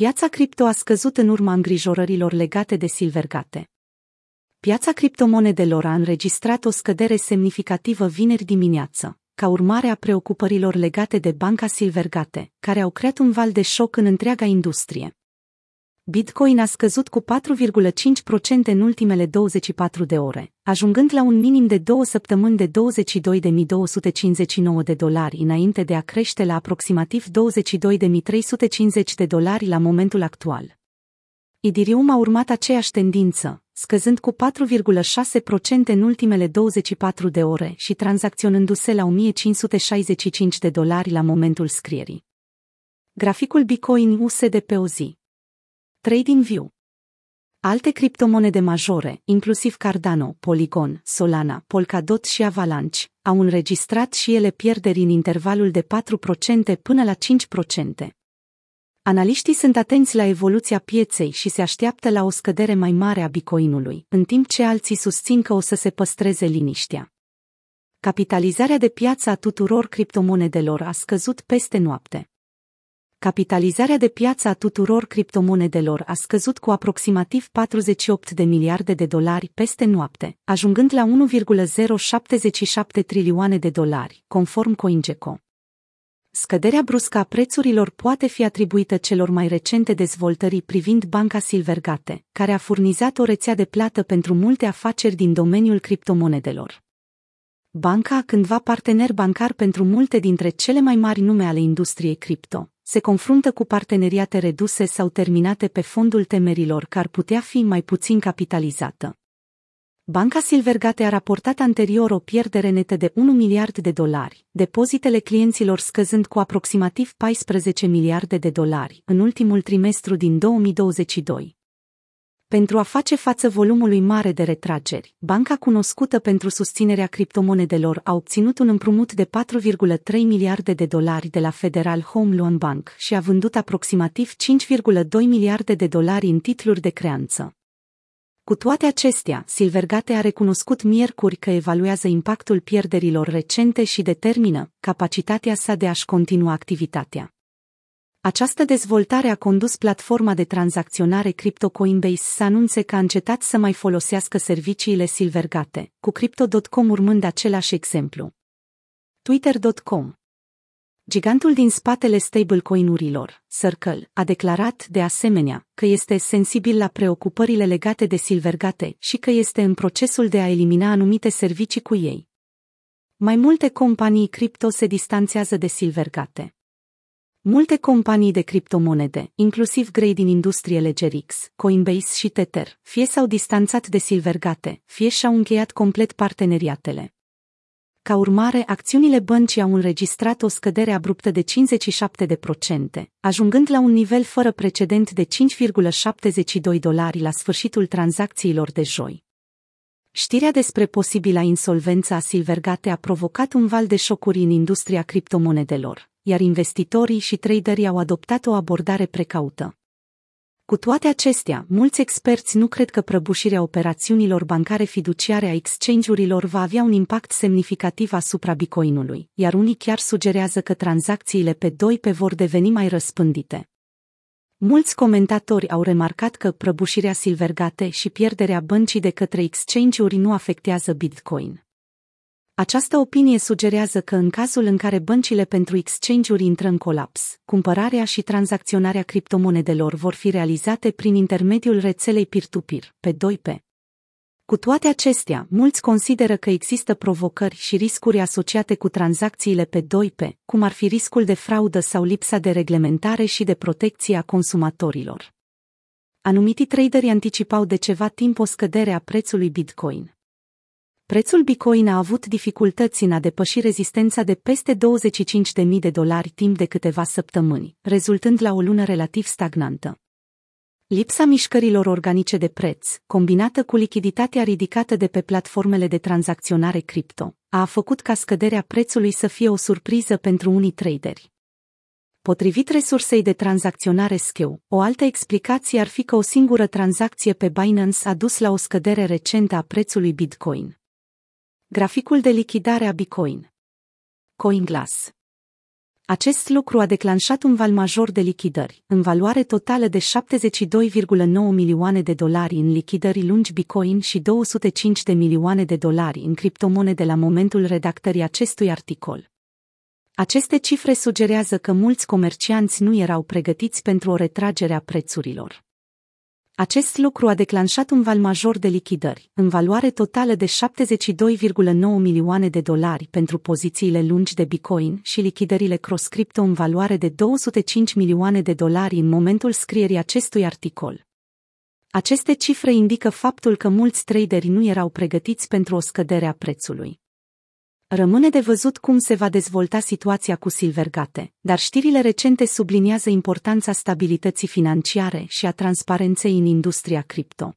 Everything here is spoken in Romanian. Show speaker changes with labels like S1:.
S1: Piața cripto a scăzut în urma îngrijorărilor legate de Silvergate. Piața criptomonedelor a înregistrat o scădere semnificativă vineri dimineață, ca urmare a preocupărilor legate de banca Silvergate, care au creat un val de șoc în întreaga industrie. Bitcoin a scăzut cu 4,5% în ultimele 24 de ore, ajungând la un minim de două săptămâni de 22.259 de dolari înainte de a crește la aproximativ 22.350 de dolari la momentul actual. Idirium a urmat aceeași tendință, scăzând cu 4,6% în ultimele 24 de ore și tranzacționându-se la 1565 de dolari la momentul scrierii. Graficul Bitcoin USD pe o zi TradingView Alte criptomonede majore, inclusiv Cardano, Polygon, Solana, Polkadot și Avalanche, au înregistrat și ele pierderi în intervalul de 4% până la 5%. Analiștii sunt atenți la evoluția pieței și se așteaptă la o scădere mai mare a bitcoinului, în timp ce alții susțin că o să se păstreze liniștea. Capitalizarea de piață a tuturor criptomonedelor a scăzut peste noapte capitalizarea de piață a tuturor criptomonedelor a scăzut cu aproximativ 48 de miliarde de dolari peste noapte, ajungând la 1,077 trilioane de dolari, conform CoinGecko. Scăderea bruscă a prețurilor poate fi atribuită celor mai recente dezvoltări privind banca Silvergate, care a furnizat o rețea de plată pentru multe afaceri din domeniul criptomonedelor. Banca, cândva partener bancar pentru multe dintre cele mai mari nume ale industriei cripto, se confruntă cu parteneriate reduse sau terminate pe fondul temerilor că ar putea fi mai puțin capitalizată. Banca Silvergate a raportat anterior o pierdere netă de 1 miliard de dolari, depozitele clienților scăzând cu aproximativ 14 miliarde de dolari în ultimul trimestru din 2022. Pentru a face față volumului mare de retrageri, banca cunoscută pentru susținerea criptomonedelor a obținut un împrumut de 4,3 miliarde de dolari de la Federal Home Loan Bank și a vândut aproximativ 5,2 miliarde de dolari în titluri de creanță. Cu toate acestea, Silvergate a recunoscut miercuri că evaluează impactul pierderilor recente și determină capacitatea sa de a-și continua activitatea. Această dezvoltare a condus platforma de tranzacționare Crypto Coinbase să anunțe că a încetat să mai folosească serviciile Silvergate, cu Crypto.com urmând același exemplu. Twitter.com Gigantul din spatele stablecoin-urilor, Circle, a declarat, de asemenea, că este sensibil la preocupările legate de Silvergate și că este în procesul de a elimina anumite servicii cu ei. Mai multe companii cripto se distanțează de Silvergate. Multe companii de criptomonede, inclusiv grei din industriile GRX, Coinbase și Tether, fie s-au distanțat de Silvergate, fie și-au încheiat complet parteneriatele. Ca urmare, acțiunile băncii au înregistrat o scădere abruptă de 57%, ajungând la un nivel fără precedent de 5,72 dolari la sfârșitul tranzacțiilor de joi. Știrea despre posibila insolvență a Silvergate a provocat un val de șocuri în industria criptomonedelor, iar investitorii și traderii au adoptat o abordare precaută. Cu toate acestea, mulți experți nu cred că prăbușirea operațiunilor bancare fiduciare a exchange-urilor va avea un impact semnificativ asupra bitcoinului, iar unii chiar sugerează că tranzacțiile pe 2 pe vor deveni mai răspândite. Mulți comentatori au remarcat că prăbușirea Silvergate și pierderea băncii de către exchange-uri nu afectează Bitcoin. Această opinie sugerează că în cazul în care băncile pentru exchange-uri intră în colaps, cumpărarea și tranzacționarea criptomonedelor vor fi realizate prin intermediul rețelei peer-to-peer, pe 2P. Cu toate acestea, mulți consideră că există provocări și riscuri asociate cu tranzacțiile pe 2P, cum ar fi riscul de fraudă sau lipsa de reglementare și de protecție a consumatorilor. Anumitii traderi anticipau de ceva timp o scădere a prețului Bitcoin. Prețul Bitcoin a avut dificultăți în a depăși rezistența de peste 25.000 de dolari timp de câteva săptămâni, rezultând la o lună relativ stagnantă. Lipsa mișcărilor organice de preț, combinată cu lichiditatea ridicată de pe platformele de tranzacționare cripto, a făcut ca scăderea prețului să fie o surpriză pentru unii traderi. Potrivit resursei de tranzacționare Scheu, o altă explicație ar fi că o singură tranzacție pe Binance a dus la o scădere recentă a prețului Bitcoin. Graficul de lichidare a Bitcoin CoinGlass Acest lucru a declanșat un val major de lichidări, în valoare totală de 72,9 milioane de dolari în lichidări lungi Bitcoin și 205 de milioane de dolari în criptomonede la momentul redactării acestui articol. Aceste cifre sugerează că mulți comercianți nu erau pregătiți pentru o retragere a prețurilor. Acest lucru a declanșat un val major de lichidări, în valoare totală de 72,9 milioane de dolari pentru pozițiile lungi de Bitcoin și lichidările cross-crypto în valoare de 205 milioane de dolari în momentul scrierii acestui articol. Aceste cifre indică faptul că mulți traderi nu erau pregătiți pentru o scădere a prețului. Rămâne de văzut cum se va dezvolta situația cu Silvergate, dar știrile recente subliniază importanța stabilității financiare și a transparenței în industria cripto.